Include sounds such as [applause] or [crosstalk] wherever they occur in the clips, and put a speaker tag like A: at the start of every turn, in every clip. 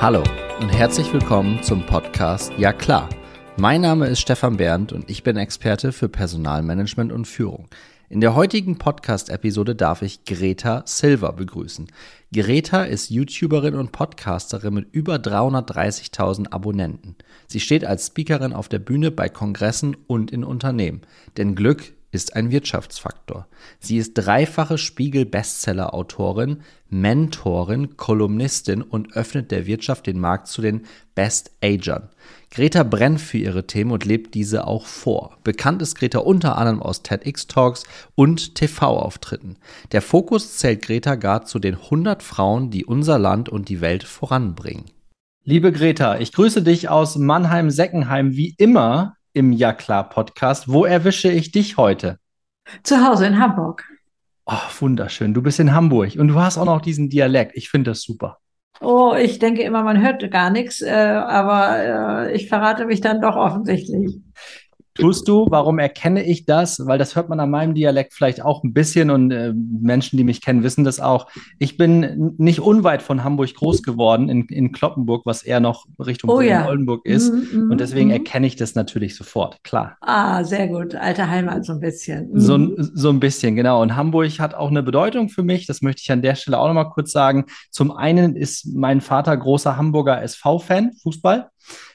A: Hallo und herzlich willkommen zum Podcast Ja klar. Mein Name ist Stefan Berndt und ich bin Experte für Personalmanagement und Führung. In der heutigen Podcast-Episode darf ich Greta Silver begrüßen. Greta ist YouTuberin und Podcasterin mit über 330.000 Abonnenten. Sie steht als Speakerin auf der Bühne bei Kongressen und in Unternehmen. Denn Glück ist ein Wirtschaftsfaktor. Sie ist dreifache Spiegel-Bestseller-Autorin, Mentorin, Kolumnistin und öffnet der Wirtschaft den Markt zu den Best-Agern. Greta brennt für ihre Themen und lebt diese auch vor. Bekannt ist Greta unter anderem aus TEDx-Talks und TV-Auftritten. Der Fokus zählt Greta gar zu den 100 Frauen, die unser Land und die Welt voranbringen. Liebe Greta, ich grüße dich aus Mannheim-Seckenheim wie immer im Ja klar Podcast. Wo erwische ich dich heute?
B: Zu Hause in Hamburg.
A: Oh, wunderschön. Du bist in Hamburg und du hast auch noch diesen Dialekt. Ich finde das super.
B: Oh, ich denke immer, man hört gar nichts, äh, aber äh, ich verrate mich dann doch offensichtlich.
A: Tust du? Warum erkenne ich das? Weil das hört man an meinem Dialekt vielleicht auch ein bisschen und äh, Menschen, die mich kennen, wissen das auch. Ich bin nicht unweit von Hamburg groß geworden, in, in Kloppenburg, was eher noch Richtung
B: oh, ja.
A: Oldenburg ist. Mm, mm, und deswegen mm. erkenne ich das natürlich sofort, klar.
B: Ah, sehr gut. Alte Heimat so ein bisschen.
A: So, so ein bisschen, genau. Und Hamburg hat auch eine Bedeutung für mich. Das möchte ich an der Stelle auch nochmal kurz sagen. Zum einen ist mein Vater großer Hamburger SV-Fan, Fußball.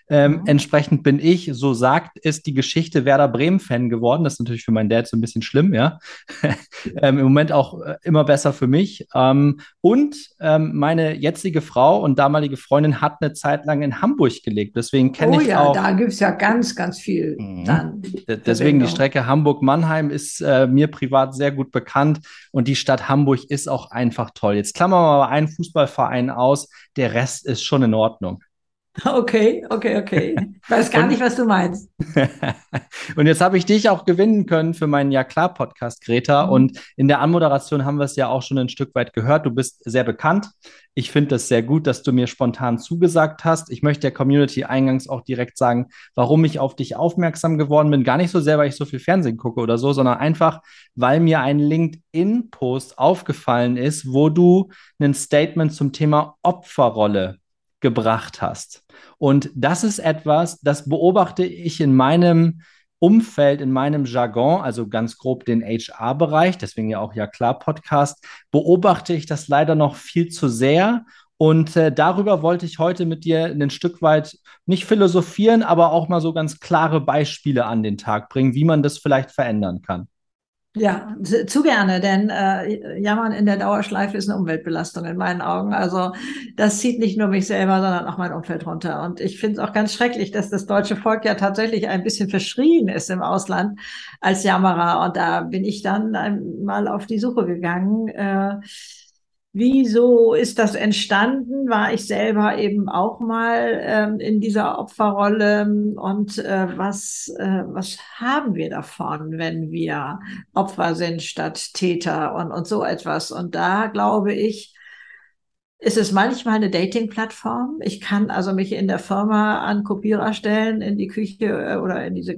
A: Ähm, mhm. Entsprechend bin ich, so sagt es die Geschichte, Werder Bremen-Fan geworden. Das ist natürlich für meinen Dad so ein bisschen schlimm, ja. [laughs] ähm, Im Moment auch äh, immer besser für mich. Ähm, und ähm, meine jetzige Frau und damalige Freundin hat eine Zeit lang in Hamburg gelebt. Deswegen kenne
B: oh,
A: ich
B: ja,
A: auch.
B: Da gibt es ja ganz, ganz viel mhm. dann.
A: Deswegen die Strecke Hamburg-Mannheim ist äh, mir privat sehr gut bekannt und die Stadt Hamburg ist auch einfach toll. Jetzt klammern wir mal einen Fußballverein aus, der Rest ist schon in Ordnung. [laughs]
B: Okay, okay, okay. Ich weiß gar nicht, was du meinst. [laughs]
A: und jetzt habe ich dich auch gewinnen können für meinen Ja klar Podcast, Greta. Mhm. Und in der Anmoderation haben wir es ja auch schon ein Stück weit gehört. Du bist sehr bekannt. Ich finde das sehr gut, dass du mir spontan zugesagt hast. Ich möchte der Community eingangs auch direkt sagen, warum ich auf dich aufmerksam geworden bin. Gar nicht so sehr, weil ich so viel Fernsehen gucke oder so, sondern einfach, weil mir ein LinkedIn-Post aufgefallen ist, wo du ein Statement zum Thema Opferrolle gebracht hast. Und das ist etwas, das beobachte ich in meinem Umfeld, in meinem Jargon, also ganz grob den HR-Bereich, deswegen ja auch ja klar Podcast, beobachte ich das leider noch viel zu sehr. Und äh, darüber wollte ich heute mit dir ein Stück weit nicht philosophieren, aber auch mal so ganz klare Beispiele an den Tag bringen, wie man das vielleicht verändern kann.
B: Ja, zu gerne, denn äh, Jammern in der Dauerschleife ist eine Umweltbelastung in meinen Augen. Also das zieht nicht nur mich selber, sondern auch mein Umfeld runter. Und ich finde es auch ganz schrecklich, dass das deutsche Volk ja tatsächlich ein bisschen verschrien ist im Ausland als Jammerer. Und da bin ich dann mal auf die Suche gegangen. Äh, Wieso ist das entstanden? War ich selber eben auch mal ähm, in dieser Opferrolle und äh, was, äh, was haben wir davon, wenn wir Opfer sind statt Täter und, und so etwas? Und da glaube ich, ist es manchmal eine Dating-Plattform. Ich kann also mich in der Firma an Kopierer stellen, in die Küche äh, oder in diese,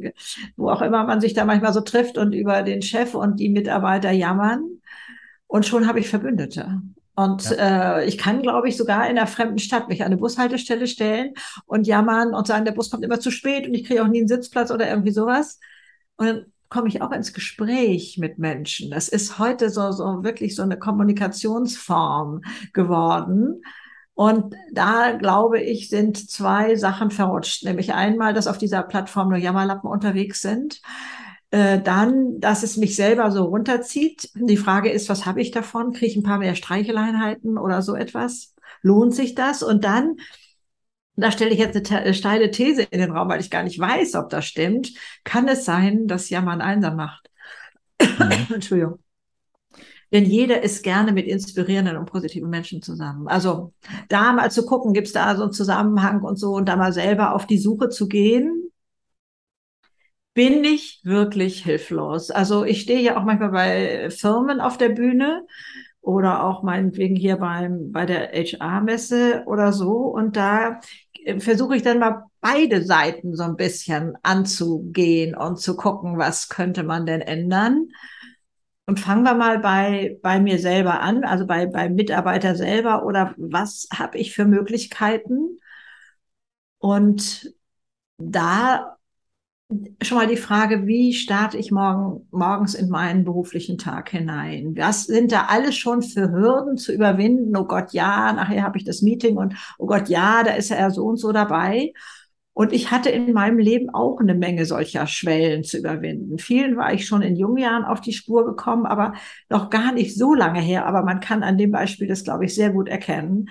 B: wo auch immer man sich da manchmal so trifft und über den Chef und die Mitarbeiter jammern. Und schon habe ich Verbündete. Und ja. äh, ich kann, glaube ich, sogar in einer fremden Stadt mich an eine Bushaltestelle stellen und jammern und sagen, der Bus kommt immer zu spät und ich kriege auch nie einen Sitzplatz oder irgendwie sowas. Und dann komme ich auch ins Gespräch mit Menschen. Das ist heute so, so wirklich so eine Kommunikationsform geworden. Und da, glaube ich, sind zwei Sachen verrutscht. Nämlich einmal, dass auf dieser Plattform nur Jammerlappen unterwegs sind äh, dann, dass es mich selber so runterzieht. Die Frage ist, was habe ich davon? Kriege ich ein paar mehr Streicheleinheiten oder so etwas? Lohnt sich das? Und dann, da stelle ich jetzt eine steile These in den Raum, weil ich gar nicht weiß, ob das stimmt. Kann es sein, dass Jammern einsam macht? Mhm. [laughs] Entschuldigung. Denn jeder ist gerne mit inspirierenden und positiven Menschen zusammen. Also da mal zu gucken, gibt es da so einen Zusammenhang und so und da mal selber auf die Suche zu gehen bin ich wirklich hilflos. Also ich stehe ja auch manchmal bei Firmen auf der Bühne oder auch meinetwegen hier beim, bei der HR-Messe oder so. Und da äh, versuche ich dann mal beide Seiten so ein bisschen anzugehen und zu gucken, was könnte man denn ändern. Und fangen wir mal bei, bei mir selber an, also bei, beim Mitarbeiter selber oder was habe ich für Möglichkeiten? Und da schon mal die Frage, wie starte ich morgen, morgens in meinen beruflichen Tag hinein? Was sind da alles schon für Hürden zu überwinden? Oh Gott, ja, nachher habe ich das Meeting und oh Gott, ja, da ist er so und so dabei. Und ich hatte in meinem Leben auch eine Menge solcher Schwellen zu überwinden. Vielen war ich schon in jungen Jahren auf die Spur gekommen, aber noch gar nicht so lange her. Aber man kann an dem Beispiel das, glaube ich, sehr gut erkennen.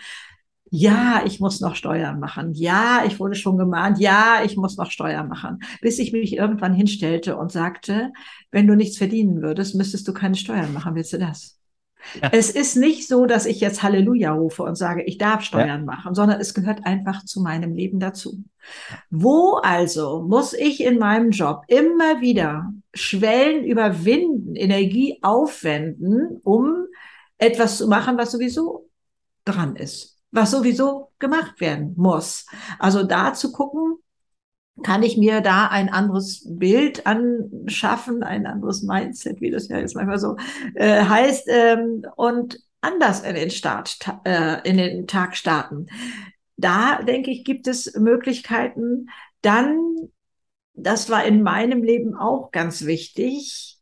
B: Ja, ich muss noch Steuern machen. Ja, ich wurde schon gemahnt. Ja, ich muss noch Steuern machen. Bis ich mich irgendwann hinstellte und sagte, wenn du nichts verdienen würdest, müsstest du keine Steuern machen. Willst du das? Ja. Es ist nicht so, dass ich jetzt Halleluja rufe und sage, ich darf Steuern ja. machen, sondern es gehört einfach zu meinem Leben dazu. Wo also muss ich in meinem Job immer wieder Schwellen überwinden, Energie aufwenden, um etwas zu machen, was sowieso dran ist, was sowieso gemacht werden muss. Also da zu gucken, kann ich mir da ein anderes Bild anschaffen, ein anderes Mindset, wie das ja jetzt manchmal so äh, heißt, ähm, und anders in den Start, äh, in den Tag starten. Da denke ich, gibt es Möglichkeiten. Dann, das war in meinem Leben auch ganz wichtig,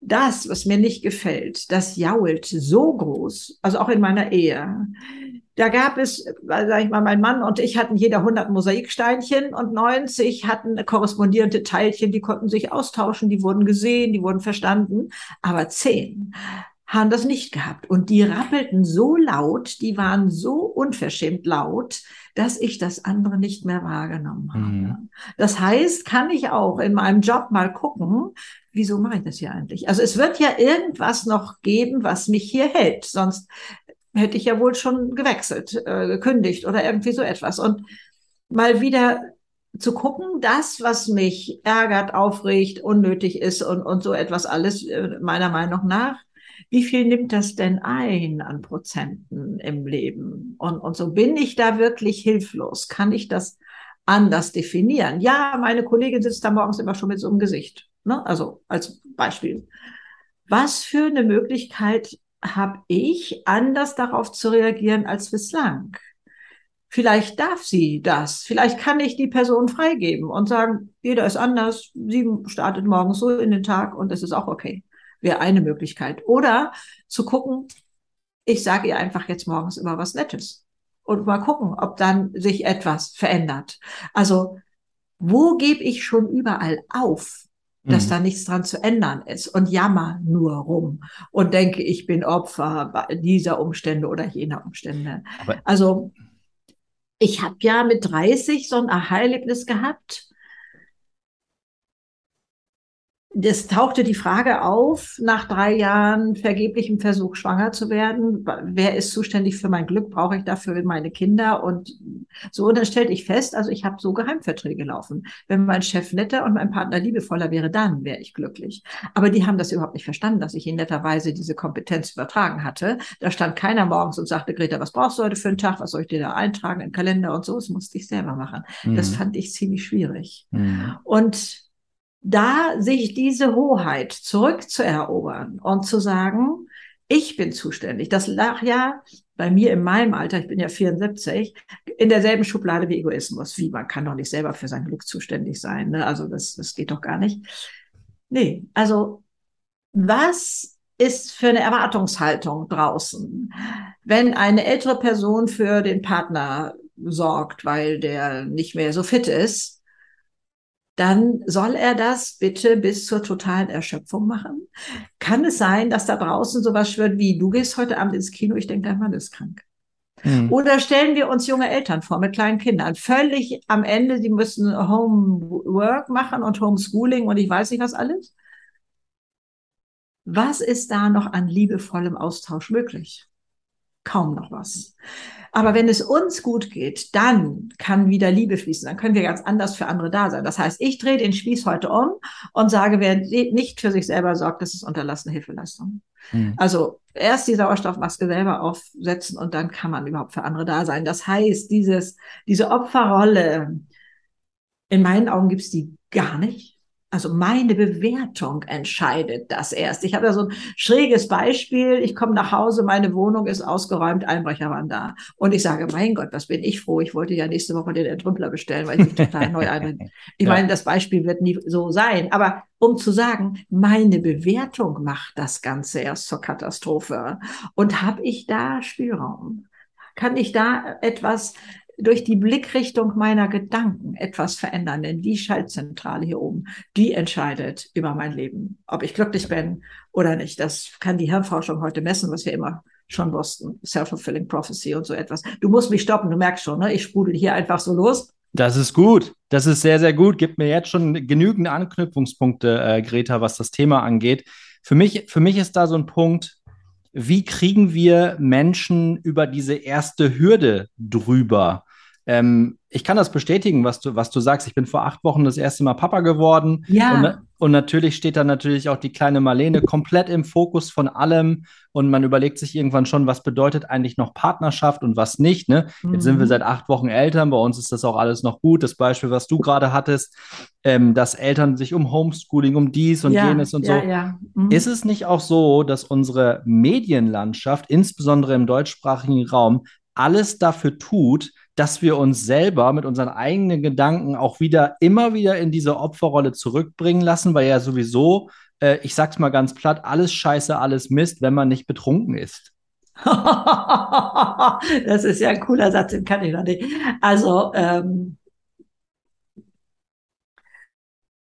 B: das, was mir nicht gefällt, das jault so groß, also auch in meiner Ehe. Da gab es, sag ich mal, mein Mann und ich hatten jeder 100 Mosaiksteinchen und 90 hatten korrespondierende Teilchen, die konnten sich austauschen, die wurden gesehen, die wurden verstanden, aber 10 haben das nicht gehabt. Und die rappelten so laut, die waren so unverschämt laut, dass ich das andere nicht mehr wahrgenommen habe. Mhm. Das heißt, kann ich auch in meinem Job mal gucken, wieso mache ich das hier eigentlich? Also es wird ja irgendwas noch geben, was mich hier hält. Sonst hätte ich ja wohl schon gewechselt, äh, gekündigt oder irgendwie so etwas. Und mal wieder zu gucken, das, was mich ärgert, aufregt, unnötig ist und, und so etwas alles, äh, meiner Meinung nach, wie viel nimmt das denn ein an Prozenten im Leben? Und, und so bin ich da wirklich hilflos. Kann ich das anders definieren? Ja, meine Kollegin sitzt da morgens immer schon mit so einem Gesicht. Ne? Also als Beispiel. Was für eine Möglichkeit habe ich, anders darauf zu reagieren als bislang. Vielleicht darf sie das. Vielleicht kann ich die Person freigeben und sagen, jeder ist anders. Sie startet morgens so in den Tag und es ist auch okay. Wäre eine Möglichkeit. Oder zu gucken, ich sage ihr einfach jetzt morgens immer was Nettes. Und mal gucken, ob dann sich etwas verändert. Also, wo gebe ich schon überall auf? Dass mhm. da nichts dran zu ändern ist und jammer nur rum und denke, ich bin Opfer dieser Umstände oder jener Umstände. Aber also ich habe ja mit 30 so ein Aha-Erlebnis gehabt, es tauchte die Frage auf, nach drei Jahren vergeblichem Versuch, schwanger zu werden. Wer ist zuständig für mein Glück? Brauche ich dafür meine Kinder? Und so, und dann stellte ich fest, also ich habe so Geheimverträge laufen. Wenn mein Chef netter und mein Partner liebevoller wäre, dann wäre ich glücklich. Aber die haben das überhaupt nicht verstanden, dass ich in netter Weise diese Kompetenz übertragen hatte. Da stand keiner morgens und sagte, Greta, was brauchst du heute für einen Tag? Was soll ich dir da eintragen im Kalender und so? Das musste ich selber machen. Mhm. Das fand ich ziemlich schwierig. Mhm. Und da sich diese Hoheit zurückzuerobern und zu sagen, ich bin zuständig. Das lag ja bei mir in meinem Alter, ich bin ja 74, in derselben Schublade wie Egoismus. Wie, man kann doch nicht selber für sein Glück zuständig sein. Ne? Also das, das geht doch gar nicht. Nee, also was ist für eine Erwartungshaltung draußen, wenn eine ältere Person für den Partner sorgt, weil der nicht mehr so fit ist, dann soll er das bitte bis zur totalen Erschöpfung machen. Kann es sein, dass da draußen sowas schwört wie, du gehst heute Abend ins Kino, ich denke, dein Mann ist krank. Mhm. Oder stellen wir uns junge Eltern vor mit kleinen Kindern, völlig am Ende, die müssen Homework machen und Homeschooling und ich weiß nicht was alles. Was ist da noch an liebevollem Austausch möglich? Kaum noch was. Aber wenn es uns gut geht, dann kann wieder Liebe fließen. Dann können wir ganz anders für andere da sein. Das heißt, ich drehe den Spieß heute um und sage, wer nicht für sich selber sorgt, das ist unterlassene Hilfeleistung. Mhm. Also erst die Sauerstoffmaske selber aufsetzen und dann kann man überhaupt für andere da sein. Das heißt, dieses, diese Opferrolle, in meinen Augen gibt's die gar nicht. Also meine Bewertung entscheidet das erst. Ich habe da so ein schräges Beispiel. Ich komme nach Hause, meine Wohnung ist ausgeräumt, Einbrecher waren da. Und ich sage, mein Gott, was bin ich froh. Ich wollte ja nächste Woche den Entrümpler bestellen, weil ich mich total neu einrichte. [laughs] Ich ja. meine, das Beispiel wird nie so sein. Aber um zu sagen, meine Bewertung macht das Ganze erst zur Katastrophe. Und habe ich da Spielraum? Kann ich da etwas durch die Blickrichtung meiner Gedanken etwas verändern. Denn die Schaltzentrale hier oben, die entscheidet über mein Leben, ob ich glücklich bin oder nicht. Das kann die Hirnforschung heute messen, was wir immer schon wussten. Self-fulfilling Prophecy und so etwas. Du musst mich stoppen, du merkst schon, ne? ich sprudel hier einfach so los.
A: Das ist gut. Das ist sehr, sehr gut. Gibt mir jetzt schon genügend Anknüpfungspunkte, äh, Greta, was das Thema angeht. Für mich, für mich ist da so ein Punkt, wie kriegen wir Menschen über diese erste Hürde drüber? Ähm, ich kann das bestätigen, was du, was du sagst. Ich bin vor acht Wochen das erste Mal Papa geworden. Ja. Und, und natürlich steht da natürlich auch die kleine Marlene komplett im Fokus von allem. Und man überlegt sich irgendwann schon, was bedeutet eigentlich noch Partnerschaft und was nicht. Ne? Mhm. Jetzt sind wir mhm. seit acht Wochen Eltern. Bei uns ist das auch alles noch gut. Das Beispiel, was du gerade hattest, ähm, dass Eltern sich um Homeschooling, um dies und ja, jenes und ja, so. Ja. Mhm. Ist es nicht auch so, dass unsere Medienlandschaft, insbesondere im deutschsprachigen Raum, alles dafür tut, dass wir uns selber mit unseren eigenen Gedanken auch wieder immer wieder in diese Opferrolle zurückbringen lassen, weil ja sowieso, äh, ich sag's mal ganz platt, alles Scheiße, alles Mist, wenn man nicht betrunken ist. [laughs]
B: das ist ja ein cooler Satz, den kann ich noch nicht. Also, ähm,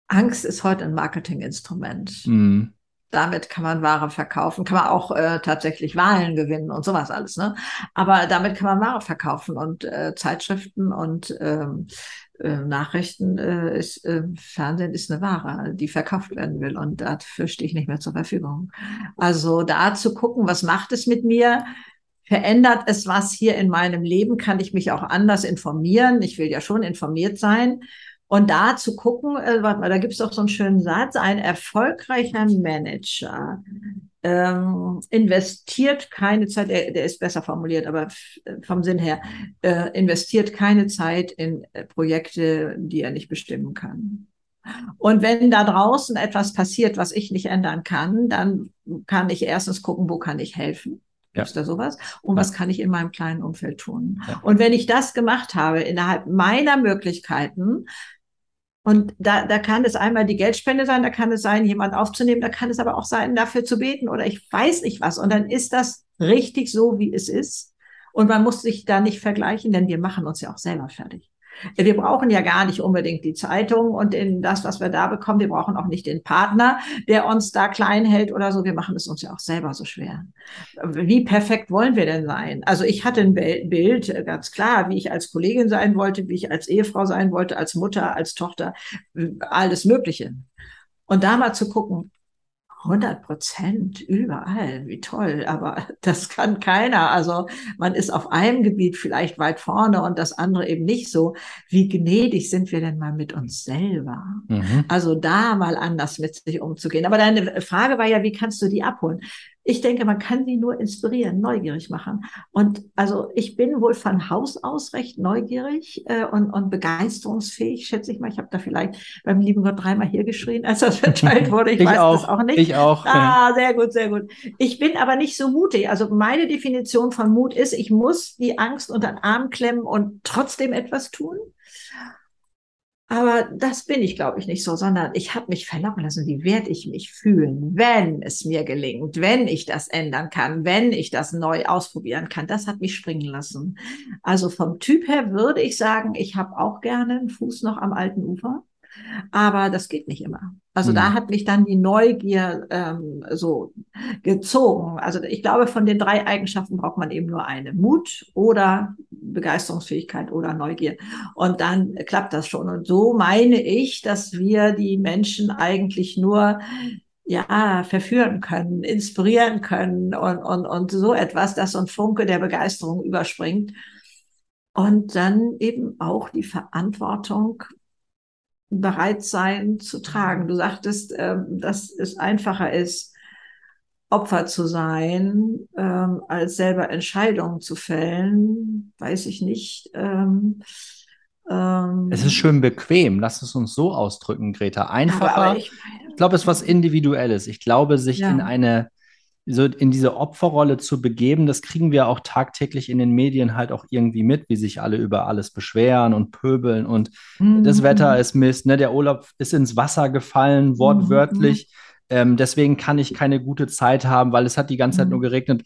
B: Angst ist heute ein Marketinginstrument. Mm damit kann man Ware verkaufen, kann man auch äh, tatsächlich Wahlen gewinnen und sowas alles. Ne? Aber damit kann man Ware verkaufen und äh, Zeitschriften und ähm, äh, Nachrichten äh, ist, äh, Fernsehen ist eine Ware, die verkauft werden will und dafür stehe ich nicht mehr zur Verfügung. Also da zu gucken, was macht es mit mir? Verändert es was hier in meinem Leben? Kann ich mich auch anders informieren? Ich will ja schon informiert sein. Und da zu gucken, äh, warte mal, da gibt es doch so einen schönen Satz, ein erfolgreicher Manager ähm, investiert keine Zeit, der, der ist besser formuliert, aber vom Sinn her, äh, investiert keine Zeit in äh, Projekte, die er nicht bestimmen kann. Und wenn da draußen etwas passiert, was ich nicht ändern kann, dann kann ich erstens gucken, wo kann ich helfen. Gibt es da sowas? Und ja. was kann ich in meinem kleinen Umfeld tun? Ja. Und wenn ich das gemacht habe, innerhalb meiner Möglichkeiten, und da, da kann es einmal die Geldspende sein, da kann es sein, jemand aufzunehmen, da kann es aber auch sein, dafür zu beten oder ich weiß nicht was. Und dann ist das richtig so, wie es ist. Und man muss sich da nicht vergleichen, denn wir machen uns ja auch selber fertig. Wir brauchen ja gar nicht unbedingt die Zeitung und in das, was wir da bekommen. Wir brauchen auch nicht den Partner, der uns da klein hält oder so. Wir machen es uns ja auch selber so schwer. Wie perfekt wollen wir denn sein? Also ich hatte ein Bild, äh, ganz klar, wie ich als Kollegin sein wollte, wie ich als Ehefrau sein wollte, als Mutter, als Tochter, alles Mögliche. Und da mal zu gucken, 100 Prozent überall, wie toll, aber [laughs] das kann keiner. Also man ist auf einem Gebiet vielleicht weit vorne und das andere eben nicht so. Wie gnädig sind wir denn mal mit uns selber? Mhm. Also da mal anders mit sich umzugehen. Aber deine Frage war ja, wie kannst du die abholen? Ich denke, man kann sie nur inspirieren, neugierig machen. Und also ich bin wohl von Haus aus recht neugierig äh, und, und begeisterungsfähig, schätze ich mal. Ich habe da vielleicht beim lieben Gott dreimal hier geschrien, als das [laughs] verteilt wurde. Ich, ich weiß auch, das auch nicht.
A: Ich auch.
B: Ah, sehr gut, sehr gut. Ich bin aber nicht so mutig. Also meine Definition von Mut ist, ich muss die Angst unter den Arm klemmen und trotzdem etwas tun. Aber das bin ich, glaube ich, nicht so, sondern ich habe mich verlocken lassen. Wie werde ich mich fühlen, wenn es mir gelingt, wenn ich das ändern kann, wenn ich das neu ausprobieren kann? Das hat mich springen lassen. Also vom Typ her würde ich sagen, ich habe auch gerne einen Fuß noch am alten Ufer. Aber das geht nicht immer. Also mhm. da hat mich dann die Neugier ähm, so gezogen. Also ich glaube, von den drei Eigenschaften braucht man eben nur eine. Mut oder Begeisterungsfähigkeit oder Neugier. Und dann klappt das schon. Und so meine ich, dass wir die Menschen eigentlich nur ja, verführen können, inspirieren können und, und, und so etwas, dass so ein Funke der Begeisterung überspringt. Und dann eben auch die Verantwortung bereit sein zu tragen. Du sagtest, äh, dass es einfacher ist, Opfer zu sein, ähm, als selber Entscheidungen zu fällen, weiß ich nicht. Ähm,
A: Ähm, es ist schön bequem. Lass es uns so ausdrücken, Greta. Einfacher. Aber, aber ich, ich glaube, es ist was Individuelles. Ich glaube, sich ja. in eine so in diese Opferrolle zu begeben, das kriegen wir auch tagtäglich in den Medien halt auch irgendwie mit, wie sich alle über alles beschweren und pöbeln und mhm. das Wetter ist Mist, ne? Der Urlaub ist ins Wasser gefallen, wortwörtlich. Mhm. Ähm, deswegen kann ich keine gute Zeit haben, weil es hat die ganze Zeit nur mhm. geregnet.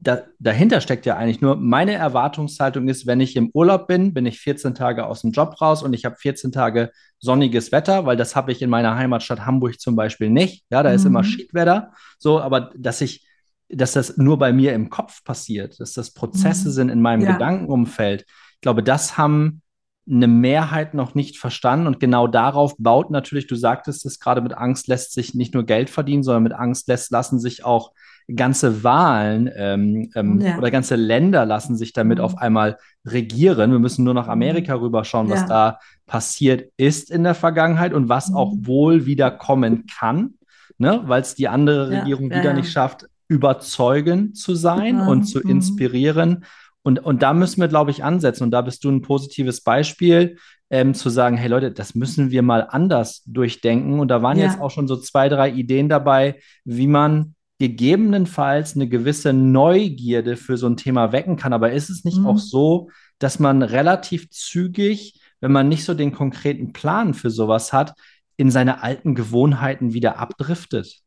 A: Da, dahinter steckt ja eigentlich nur, meine Erwartungshaltung ist, wenn ich im Urlaub bin, bin ich 14 Tage aus dem Job raus und ich habe 14 Tage sonniges Wetter, weil das habe ich in meiner Heimatstadt Hamburg zum Beispiel nicht. Ja, da mhm. ist immer mhm. Schiedwetter. So, aber dass ich, dass das nur bei mir im Kopf passiert, dass das Prozesse mhm. sind in meinem ja. Gedankenumfeld. Ich glaube, das haben eine Mehrheit noch nicht verstanden. Und genau darauf baut natürlich, du sagtest es gerade, mit Angst lässt sich nicht nur Geld verdienen, sondern mit Angst lässt, lassen sich auch ganze Wahlen ähm, ähm, ja. oder ganze Länder lassen sich damit mhm. auf einmal regieren. Wir müssen nur nach Amerika mhm. rüberschauen, was ja. da passiert ist in der Vergangenheit und was mhm. auch wohl wieder kommen kann, ne? weil es die andere Regierung ja. wieder nicht schafft, überzeugend zu sein und zu mhm. inspirieren. Und, und da müssen wir, glaube ich, ansetzen. Und da bist du ein positives Beispiel, ähm, zu sagen, hey Leute, das müssen wir mal anders durchdenken. Und da waren ja. jetzt auch schon so zwei, drei Ideen dabei, wie man gegebenenfalls eine gewisse Neugierde für so ein Thema wecken kann. Aber ist es nicht mhm. auch so, dass man relativ zügig, wenn man nicht so den konkreten Plan für sowas hat, in seine alten Gewohnheiten wieder abdriftet?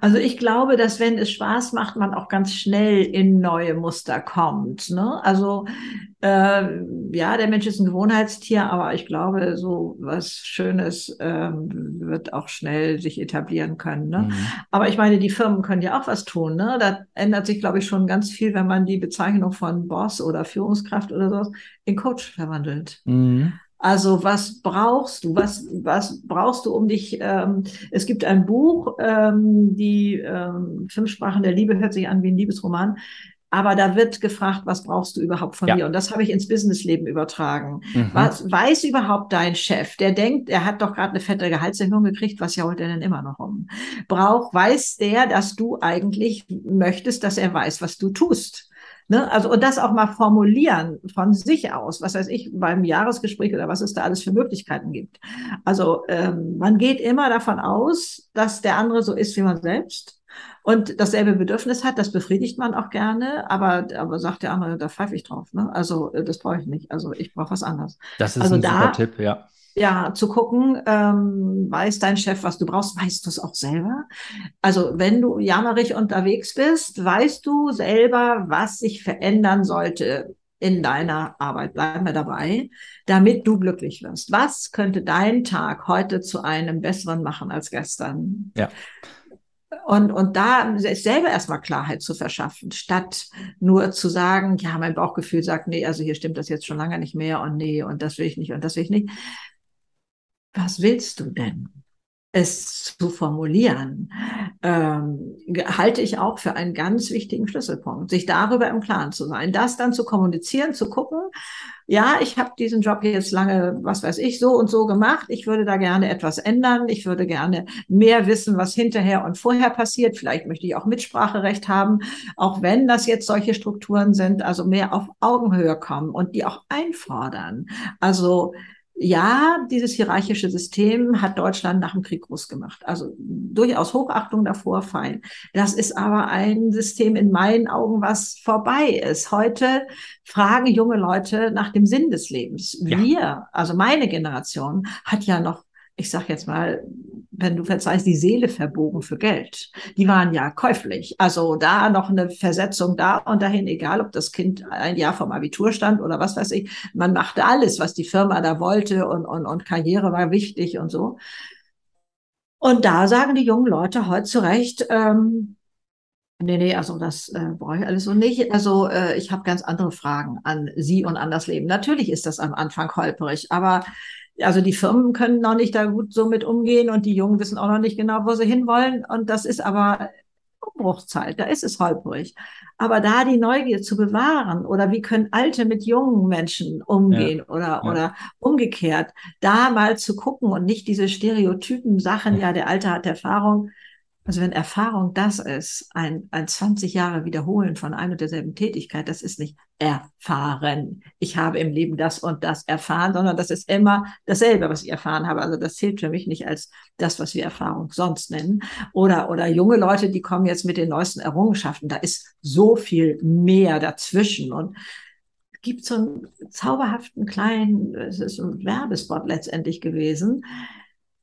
B: Also ich glaube, dass wenn es Spaß macht, man auch ganz schnell in neue Muster kommt. Ne? Also äh, ja, der Mensch ist ein Gewohnheitstier, aber ich glaube, so was Schönes äh, wird auch schnell sich etablieren können. Ne? Mhm. Aber ich meine, die Firmen können ja auch was tun. Ne? Da ändert sich, glaube ich, schon ganz viel, wenn man die Bezeichnung von Boss oder Führungskraft oder so in Coach verwandelt. Mhm. Also was brauchst du? Was, was brauchst du, um dich? Ähm, es gibt ein Buch, ähm, die ähm, Fünf Sprachen der Liebe hört sich an wie ein Liebesroman. Aber da wird gefragt, was brauchst du überhaupt von ja. mir? Und das habe ich ins Businessleben übertragen. Mhm. Was weiß überhaupt dein Chef? Der denkt, er hat doch gerade eine fette Gehaltserhöhung gekriegt, was ja holt er denn immer noch um? Braucht, weiß der, dass du eigentlich möchtest, dass er weiß, was du tust? Ne? Also, und das auch mal formulieren von sich aus, was weiß ich, beim Jahresgespräch oder was es da alles für Möglichkeiten gibt. Also, ähm, man geht immer davon aus, dass der andere so ist wie man selbst und dasselbe Bedürfnis hat, das befriedigt man auch gerne, aber, aber sagt der andere, da pfeife ich drauf. Ne? Also, äh, das brauche ich nicht. Also, ich brauche was anderes.
A: Das ist
B: also
A: ein
B: da,
A: super Tipp, ja
B: ja, zu gucken, ähm, weiß dein Chef, was du brauchst, weißt du es auch selber? Also wenn du jammerig unterwegs bist, weißt du selber, was sich verändern sollte in deiner Arbeit. Bleiben wir dabei, damit du glücklich wirst. Was könnte dein Tag heute zu einem besseren machen als gestern?
A: Ja.
B: Und, und da selber erstmal Klarheit zu verschaffen, statt nur zu sagen, ja, mein Bauchgefühl sagt, nee, also hier stimmt das jetzt schon lange nicht mehr und nee, und das will ich nicht und das will ich nicht was willst du denn? Es zu formulieren, ähm, halte ich auch für einen ganz wichtigen Schlüsselpunkt, sich darüber im Klaren zu sein, das dann zu kommunizieren, zu gucken, ja, ich habe diesen Job jetzt lange, was weiß ich, so und so gemacht. Ich würde da gerne etwas ändern. Ich würde gerne mehr wissen, was hinterher und vorher passiert. Vielleicht möchte ich auch Mitspracherecht haben, auch wenn das jetzt solche Strukturen sind, also mehr auf Augenhöhe kommen und die auch einfordern. Also ja, dieses hierarchische System hat Deutschland nach dem Krieg groß gemacht. Also durchaus Hochachtung davor, fein. Das ist aber ein System in meinen Augen, was vorbei ist. Heute fragen junge Leute nach dem Sinn des Lebens. Ja. Wir, also meine Generation, hat ja noch ich sag jetzt mal, wenn du verzeihst, die Seele verbogen für Geld. Die waren ja käuflich. Also da noch eine Versetzung da und dahin, egal ob das Kind ein Jahr vom Abitur stand oder was weiß ich. Man machte alles, was die Firma da wollte und, und, und Karriere war wichtig und so. Und da sagen die jungen Leute heute zu Recht, ähm, Nee, nee, also das äh, brauche ich alles so nicht. Also äh, ich habe ganz andere Fragen an Sie und an das Leben. Natürlich ist das am Anfang holperig, aber also die Firmen können noch nicht da gut so mit umgehen und die Jungen wissen auch noch nicht genau, wo sie hinwollen. Und das ist aber Umbruchzeit, da ist es holprig. Aber da die Neugier zu bewahren oder wie können Alte mit jungen Menschen umgehen ja, oder, ja. oder umgekehrt, da mal zu gucken und nicht diese Stereotypen Sachen, ja, der Alte hat Erfahrung. Also wenn Erfahrung das ist, ein, ein 20 Jahre Wiederholen von einer und derselben Tätigkeit, das ist nicht erfahren. Ich habe im Leben das und das erfahren, sondern das ist immer dasselbe, was ich erfahren habe. Also das zählt für mich nicht als das, was wir Erfahrung sonst nennen. Oder, oder junge Leute, die kommen jetzt mit den neuesten Errungenschaften. Da ist so viel mehr dazwischen und gibt so einen zauberhaften kleinen, es ist ein Werbespot letztendlich gewesen,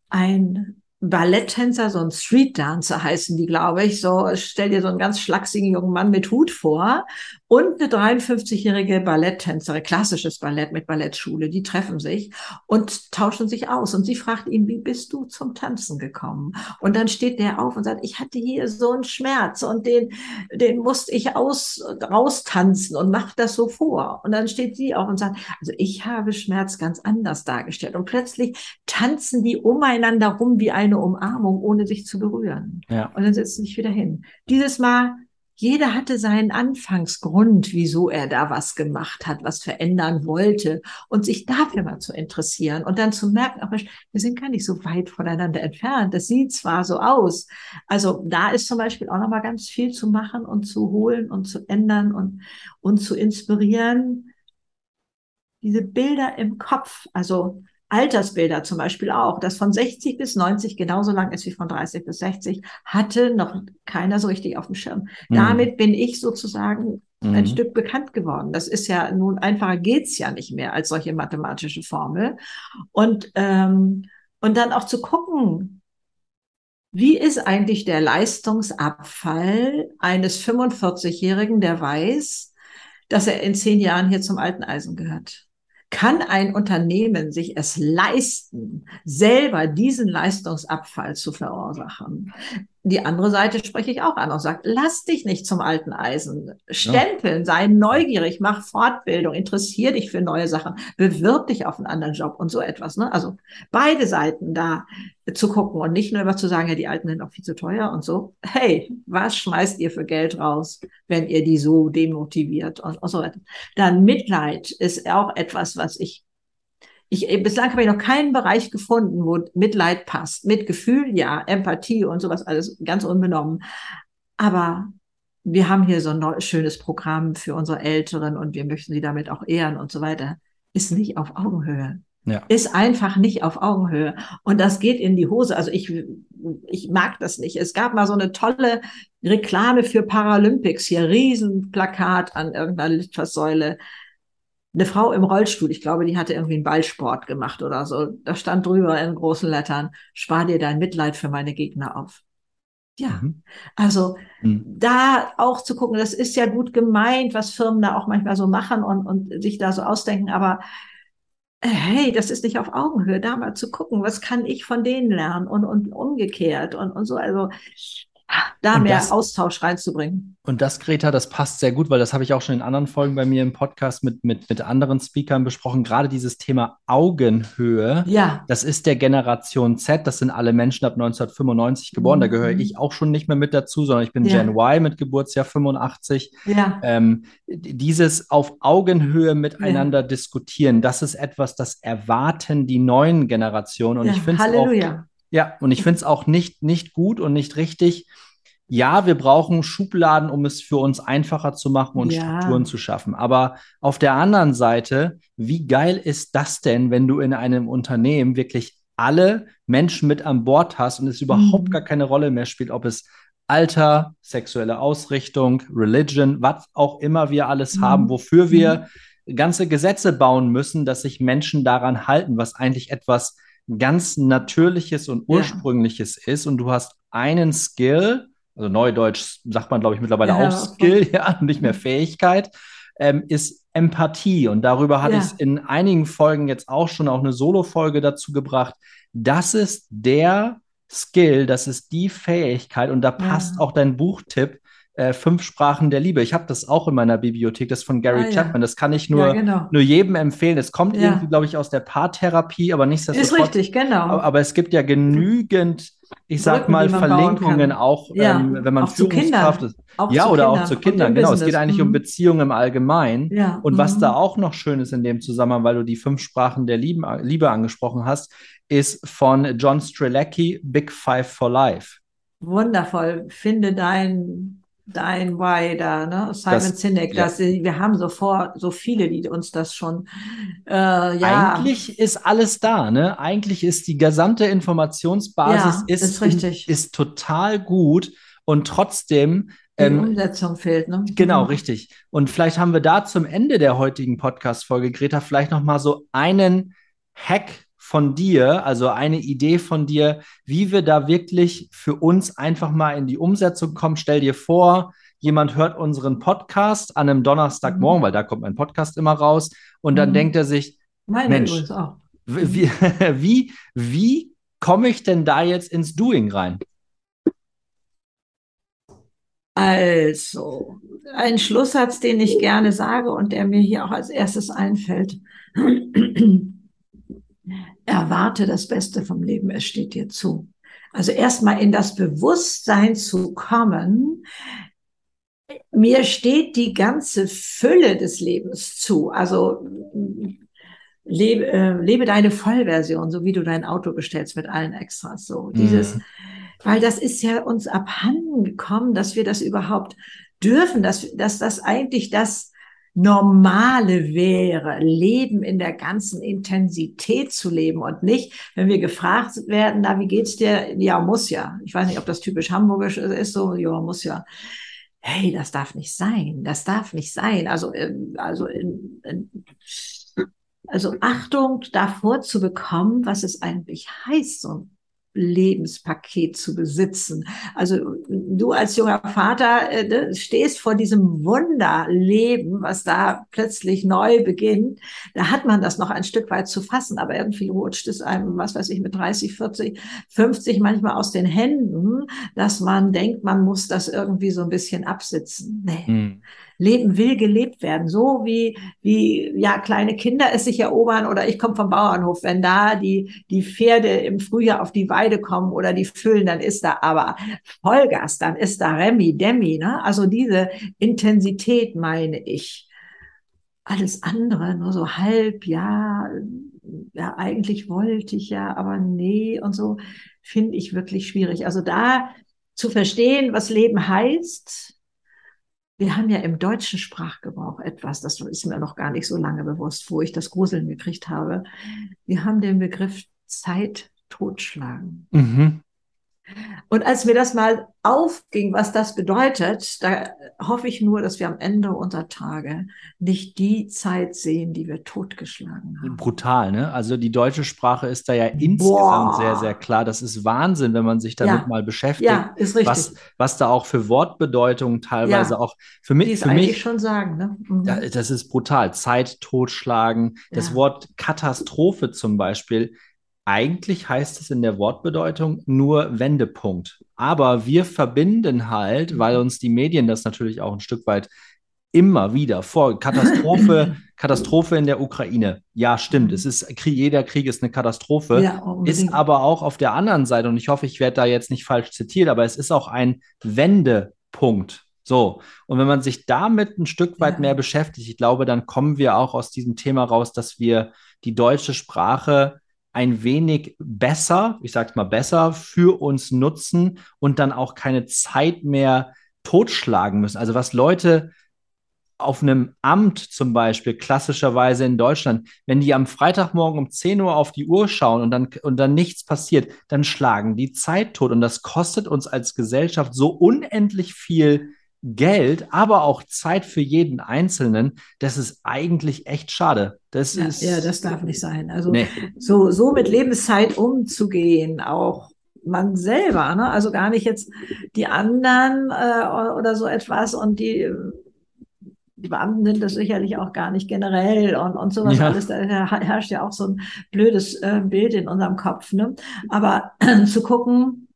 B: ein Balletttänzer, so ein Street Dancer heißen die, glaube ich. So, stell dir so einen ganz schlachsigen jungen Mann mit Hut vor und eine 53-jährige Balletttänzerin, klassisches Ballett mit Ballettschule, die treffen sich und tauschen sich aus. Und sie fragt ihn, wie bist du zum Tanzen gekommen? Und dann steht der auf und sagt, ich hatte hier so einen Schmerz und den, den musste ich aus, raustanzen und macht das so vor. Und dann steht sie auf und sagt, also ich habe Schmerz ganz anders dargestellt. Und plötzlich tanzen die umeinander rum wie eine Umarmung, ohne sich zu berühren. Ja. Und dann setzen sie sich wieder hin. Dieses Mal jeder hatte seinen Anfangsgrund, wieso er da was gemacht hat, was verändern wollte und sich dafür mal zu interessieren und dann zu merken, aber wir sind gar nicht so weit voneinander entfernt. Das sieht zwar so aus. Also da ist zum Beispiel auch noch mal ganz viel zu machen und zu holen und zu ändern und, und zu inspirieren. Diese Bilder im Kopf, also Altersbilder zum Beispiel auch, das von 60 bis 90 genauso lang ist wie von 30 bis 60, hatte noch keiner so richtig auf dem Schirm. Mhm. Damit bin ich sozusagen mhm. ein Stück bekannt geworden. Das ist ja nun einfacher geht's ja nicht mehr als solche mathematische Formel. Und, ähm, und dann auch zu gucken, wie ist eigentlich der Leistungsabfall eines 45-Jährigen, der weiß, dass er in zehn Jahren hier zum alten Eisen gehört? Kann ein Unternehmen sich es leisten, selber diesen Leistungsabfall zu verursachen? Die andere Seite spreche ich auch an und sage, lass dich nicht zum alten Eisen stempeln, ja. sei neugierig, mach Fortbildung, interessier dich für neue Sachen, bewirb dich auf einen anderen Job und so etwas. Ne? Also beide Seiten da zu gucken und nicht nur immer zu sagen, ja, die Alten sind auch viel zu teuer und so. Hey, was schmeißt ihr für Geld raus, wenn ihr die so demotiviert und, und so weiter. Dann Mitleid ist auch etwas, was ich ich, bislang habe ich noch keinen Bereich gefunden, wo Mitleid passt. Mitgefühl, ja, Empathie und sowas, alles ganz unbenommen. Aber wir haben hier so ein schönes Programm für unsere Älteren und wir möchten sie damit auch ehren und so weiter. Ist nicht auf Augenhöhe. Ja. Ist einfach nicht auf Augenhöhe. Und das geht in die Hose. Also ich, ich mag das nicht. Es gab mal so eine tolle Reklame für Paralympics hier, Riesenplakat an irgendeiner Litfaßsäule. Eine Frau im Rollstuhl, ich glaube, die hatte irgendwie einen Ballsport gemacht oder so. Da stand drüber in großen Lettern, spar dir dein Mitleid für meine Gegner auf. Ja, mhm. also mhm. da auch zu gucken, das ist ja gut gemeint, was Firmen da auch manchmal so machen und, und sich da so ausdenken, aber äh, hey, das ist nicht auf Augenhöhe, da mal zu gucken, was kann ich von denen lernen und, und umgekehrt und, und so. Also da und mehr das, Austausch reinzubringen.
A: Und das, Greta, das passt sehr gut, weil das habe ich auch schon in anderen Folgen bei mir im Podcast mit, mit, mit anderen Speakern besprochen. Gerade dieses Thema Augenhöhe. Ja. Das ist der Generation Z. Das sind alle Menschen ab 1995 geboren. Mhm. Da gehöre ich auch schon nicht mehr mit dazu, sondern ich bin ja. Gen Y mit Geburtsjahr 85. Ja. Ähm, dieses auf Augenhöhe miteinander diskutieren, das ist etwas, das erwarten die neuen Generationen. Und ich finde es auch ja, und ich finde es auch nicht, nicht gut und nicht richtig. Ja, wir brauchen Schubladen, um es für uns einfacher zu machen und ja. Strukturen zu schaffen. Aber auf der anderen Seite, wie geil ist das denn, wenn du in einem Unternehmen wirklich alle Menschen mit an Bord hast und es überhaupt mhm. gar keine Rolle mehr spielt, ob es Alter, sexuelle Ausrichtung, Religion, was auch immer wir alles mhm. haben, wofür wir mhm. ganze Gesetze bauen müssen, dass sich Menschen daran halten, was eigentlich etwas ganz Natürliches und Ursprüngliches ja. ist und du hast einen Skill, also Neudeutsch sagt man, glaube ich, mittlerweile ja, auch Skill, [laughs] ja, nicht mehr Fähigkeit, ähm, ist Empathie. Und darüber hatte ja. ich in einigen Folgen jetzt auch schon auch eine Solo-Folge dazu gebracht. Das ist der Skill, das ist die Fähigkeit und da passt auch dein Buchtipp äh, Fünf Sprachen der Liebe. Ich habe das auch in meiner Bibliothek, das von Gary ah, Chapman. Ja. Das kann ich nur, ja, genau. nur jedem empfehlen. Es kommt ja. irgendwie, glaube ich, aus der Paartherapie, aber nichtsdestotrotz.
B: Ist richtig, genau.
A: Aber, aber es gibt ja genügend, ich sag Brücken, mal, Verlinkungen auch, ähm, wenn man auch Führungskraft ist. Auch ja, oder Kindern. auch zu Kindern. Genau, Business. es geht eigentlich mhm. um Beziehungen im Allgemeinen. Und mhm. was da auch noch schön ist in dem Zusammenhang, weil du die fünf Sprachen der Liebe angesprochen hast, ist von John Strelecki Big Five for Life.
B: Wundervoll. Finde dein, dein Why da, ne? Simon
A: Das-
B: Sinek,
A: ja.
B: das, wir haben sofort so viele, die uns das schon, äh, ja.
A: Eigentlich ist alles da, ne? Eigentlich ist die gesamte Informationsbasis
B: Ja,
A: ist,
B: ist richtig.
A: ist total gut und trotzdem
B: die
A: ähm,
B: Umsetzung fehlt, ne?
A: Genau,
B: Mhm.
A: richtig. Und vielleicht haben wir da zum Ende der heutigen Podcast-Folge, Greta, vielleicht noch mal so einen Hack von dir, also eine Idee von dir, wie wir da wirklich für uns einfach mal in die Umsetzung kommen. Stell dir vor, jemand hört unseren Podcast an einem Donnerstagmorgen,
B: Mhm.
A: weil da kommt mein Podcast immer raus, und dann
B: Mhm.
A: denkt er sich,
B: Meine
A: Mensch. wie, [laughs] wie, wie komme ich denn da jetzt ins Doing rein?
B: Also, ein Schlusssatz, den ich gerne sage und der mir hier auch als erstes einfällt. Erwarte das Beste vom Leben, es steht dir zu. Also erstmal in das Bewusstsein zu kommen, mir steht die ganze Fülle des Lebens zu. Also lebe, äh, lebe deine Vollversion, so wie du dein Auto bestellst mit allen Extras. So dieses,
A: Mhm.
B: weil das ist ja uns abhanden gekommen, dass wir das überhaupt dürfen, dass, dass das eigentlich das Normale wäre, Leben in der ganzen Intensität zu leben und nicht, wenn wir gefragt werden, na, wie geht's dir? Ja, muss ja. Ich weiß nicht, ob das typisch hamburgisch ist, so, ja, muss ja. Hey, das darf nicht sein. Das darf nicht sein. Also, ähm, also, also Achtung davor zu bekommen, was es eigentlich heißt, so Lebenspaket zu besitzen. Also du als junger Vater äh, ne, stehst vor diesem Wunderleben, was da plötzlich neu beginnt. Da hat man das noch ein Stück weit zu fassen, aber irgendwie rutscht es einem, was weiß ich, mit 30, 40, 50 manchmal aus den Händen, dass man denkt, man muss das irgendwie so ein bisschen absitzen. Nee.
A: Mhm.
B: Leben will gelebt werden, so wie wie ja kleine Kinder es sich erobern oder ich komme vom Bauernhof, wenn da die die Pferde im Frühjahr auf die Weide kommen oder die füllen, dann ist da aber Vollgas, dann ist da Remi Demi, ne? Also diese Intensität meine ich. Alles andere nur so halb, ja, ja, eigentlich wollte ich ja, aber nee und so finde ich wirklich schwierig. Also da zu verstehen, was Leben heißt, wir haben ja im deutschen Sprachgebrauch etwas, das ist mir noch gar nicht so lange bewusst, wo ich das Gruseln gekriegt habe. Wir haben den Begriff Zeit totschlagen.
A: Mhm.
B: Und als mir das mal aufging, was das bedeutet, da hoffe ich nur, dass wir am Ende unserer Tage nicht die Zeit sehen, die wir totgeschlagen haben.
A: Brutal, ne? Also die deutsche Sprache ist da ja insgesamt
B: Boah.
A: sehr, sehr klar. Das ist Wahnsinn, wenn man sich damit
B: Ja.
A: mal beschäftigt.
B: Ja, ist richtig.
A: was, was da auch für Wortbedeutungen teilweise
B: Ja.
A: auch für mich,
B: die es
A: für
B: eigentlich
A: mich,
B: schon sagen, ne? Mhm.
A: das ist brutal. Zeit totschlagen. Das. Wort Katastrophe zum Beispiel. Eigentlich heißt es in der Wortbedeutung nur Wendepunkt. Aber wir verbinden halt,
B: Mhm.
A: weil uns die Medien das natürlich auch ein Stück weit immer wieder vor. Katastrophe, [laughs] Katastrophe in der Ukraine. Ja, stimmt. Es ist jeder Krieg ist eine Katastrophe.
B: Ja.
A: Ist aber auch auf der anderen Seite, und ich hoffe, ich werde da jetzt nicht falsch zitiert, aber es ist auch ein Wendepunkt. So. Und wenn man sich damit ein Stück weit
B: Ja.
A: mehr beschäftigt, ich glaube, dann kommen wir auch aus diesem Thema raus, dass wir die deutsche Sprache ein wenig besser, ich sag's mal besser, für uns nutzen und dann auch keine Zeit mehr totschlagen müssen. Also was Leute auf einem Amt zum Beispiel, klassischerweise in Deutschland, wenn die am Freitagmorgen um 10 Uhr auf die Uhr schauen und dann, und dann nichts passiert, dann schlagen die Zeit tot. Und das kostet uns als Gesellschaft so unendlich viel Geld, aber auch Zeit für jeden Einzelnen. Das ist eigentlich echt schade. Das
B: Ja,
A: ist.
B: ja, das darf nicht sein. Also
A: Nee.
B: so, so mit Lebenszeit umzugehen, auch man selber, ne? Also gar nicht jetzt die anderen äh, oder so etwas und die, die Beamten sind das sicherlich auch gar nicht generell und, und sowas
A: Ja.
B: alles. Da herrscht ja auch so ein blödes äh, Bild in unserem Kopf, ne? Aber [clears throat] zu gucken,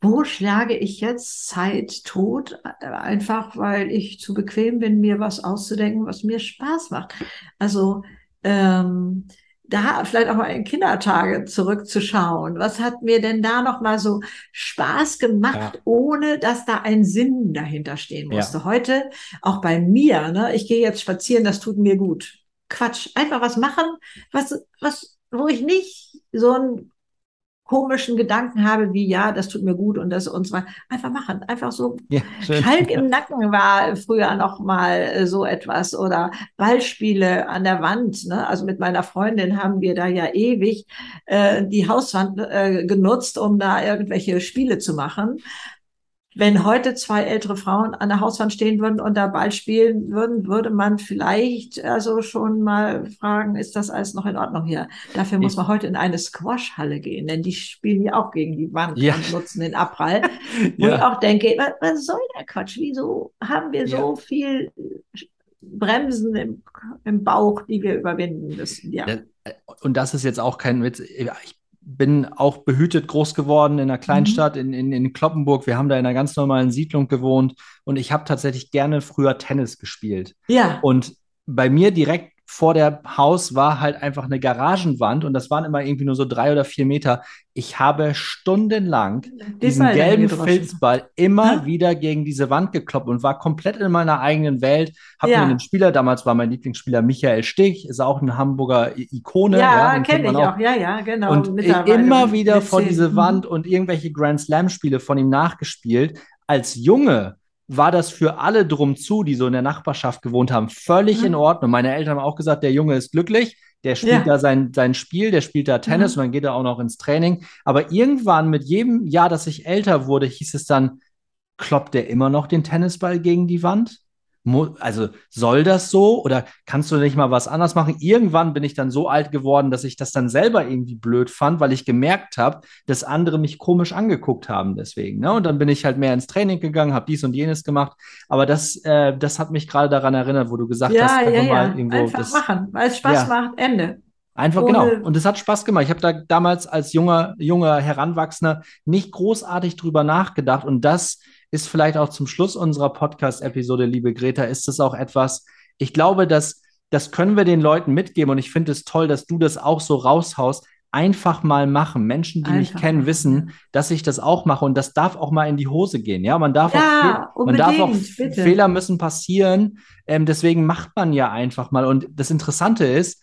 B: wo schlage ich jetzt Zeit tot? Einfach weil ich zu bequem bin, mir was auszudenken, was mir Spaß macht. Also ähm, da vielleicht auch mal in Kindertage zurückzuschauen. Was hat mir denn da noch mal so Spaß gemacht,
A: Ja.
B: ohne dass da ein Sinn dahinter stehen
A: Ja.
B: musste? Heute auch bei mir, ne? Ich gehe jetzt spazieren, das tut mir gut. Quatsch, einfach was machen, was, was, wo ich nicht so ein komischen Gedanken habe, wie ja, das tut mir gut und das und so weiter. Einfach machen, einfach so. Ja, Schalk im Nacken war früher noch mal äh, so etwas oder Ballspiele an der Wand. Ne? Also mit meiner Freundin haben wir da ja ewig äh, die Hauswand äh, genutzt, um da irgendwelche Spiele zu machen wenn heute zwei ältere Frauen an der Hauswand stehen würden und da Ball spielen würden, würde man vielleicht also schon mal fragen, ist das alles noch in Ordnung hier? Dafür muss man heute in eine Squashhalle gehen, denn die spielen ja auch gegen die Wand ja. und nutzen den Abprall. Wo [laughs] ja. ich auch denke, was, was soll der Quatsch? Wieso haben wir so ja. viel Bremsen im, im Bauch, die wir überwinden müssen? Ja.
A: Und das ist jetzt auch kein Witz. Ich bin auch behütet groß geworden in einer Kleinstadt mhm. in, in, in Kloppenburg. Wir haben da in einer ganz normalen Siedlung gewohnt und ich habe tatsächlich gerne früher Tennis gespielt. Ja. Und bei mir direkt vor der Haus war halt einfach eine Garagenwand und das waren immer irgendwie nur so drei oder vier Meter. Ich habe stundenlang Die diesen gelben Filzball immer ja? wieder gegen diese Wand gekloppt und war komplett in meiner eigenen Welt. Hab ja. mir einen Spieler, damals war mein Lieblingsspieler Michael Stich, ist auch eine Hamburger Ikone.
B: Ja, ja kenne ich auch. auch. Ja, ja, genau.
A: Und immer wieder vor diese Wand und irgendwelche Grand Slam Spiele von ihm nachgespielt. Als Junge war das für alle drum zu, die so in der Nachbarschaft gewohnt haben, völlig mhm. in Ordnung. Meine Eltern haben auch gesagt, der Junge ist glücklich, der spielt ja. da sein, sein Spiel, der spielt da Tennis mhm. und dann geht er auch noch ins Training. Aber irgendwann mit jedem Jahr, dass ich älter wurde, hieß es dann, kloppt der immer noch den Tennisball gegen die Wand? Also soll das so oder kannst du nicht mal was anders machen? Irgendwann bin ich dann so alt geworden, dass ich das dann selber irgendwie blöd fand, weil ich gemerkt habe, dass andere mich komisch angeguckt haben deswegen. Ne? Und dann bin ich halt mehr ins Training gegangen, habe dies und jenes gemacht. Aber das, äh, das hat mich gerade daran erinnert, wo du gesagt ja, hast,
B: ja, ja. mal irgendwo einfach das, machen, weil es Spaß ja. macht. Ende.
A: Einfach Ohne genau. Und es hat Spaß gemacht. Ich habe da damals als junger, junger Heranwachsender nicht großartig drüber nachgedacht. Und das ist vielleicht auch zum Schluss unserer Podcast-Episode, liebe Greta, ist das auch etwas, ich glaube, dass das können wir den Leuten mitgeben und ich finde es toll, dass du das auch so raushaust. Einfach mal machen. Menschen, die Einfach mich kennen, wissen, dass ich das auch mache und das darf auch mal in die Hose gehen. Ja, man darf ja, auch, man darf auch bitte. Fehler müssen passieren. Ähm, deswegen macht man ja einfach mal. Und das Interessante ist,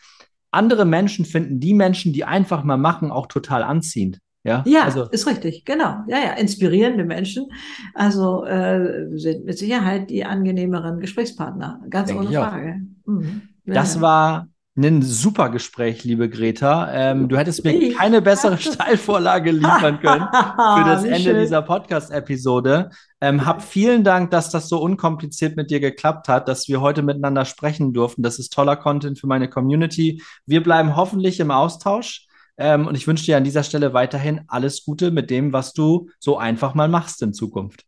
A: andere Menschen finden die Menschen, die einfach mal machen, auch total anziehend. Ja,
B: ja also, ist richtig, genau. Ja, ja, inspirierende Menschen. Also äh, sind mit Sicherheit die angenehmeren Gesprächspartner, ganz ohne Frage.
A: Mhm. Das war ein super Gespräch, liebe Greta. Ähm, du hättest mir ich keine bessere Steilvorlage liefern können für [laughs] das Ende schön. dieser Podcast-Episode. Ähm, hab vielen Dank, dass das so unkompliziert mit dir geklappt hat, dass wir heute miteinander sprechen durften. Das ist toller Content für meine Community. Wir bleiben hoffentlich im Austausch. Ähm, und ich wünsche dir an dieser Stelle weiterhin alles Gute mit dem, was du so einfach mal machst in Zukunft.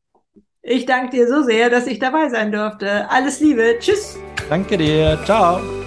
B: Ich danke dir so sehr, dass ich dabei sein durfte. Alles Liebe. Tschüss.
A: Danke dir. Ciao.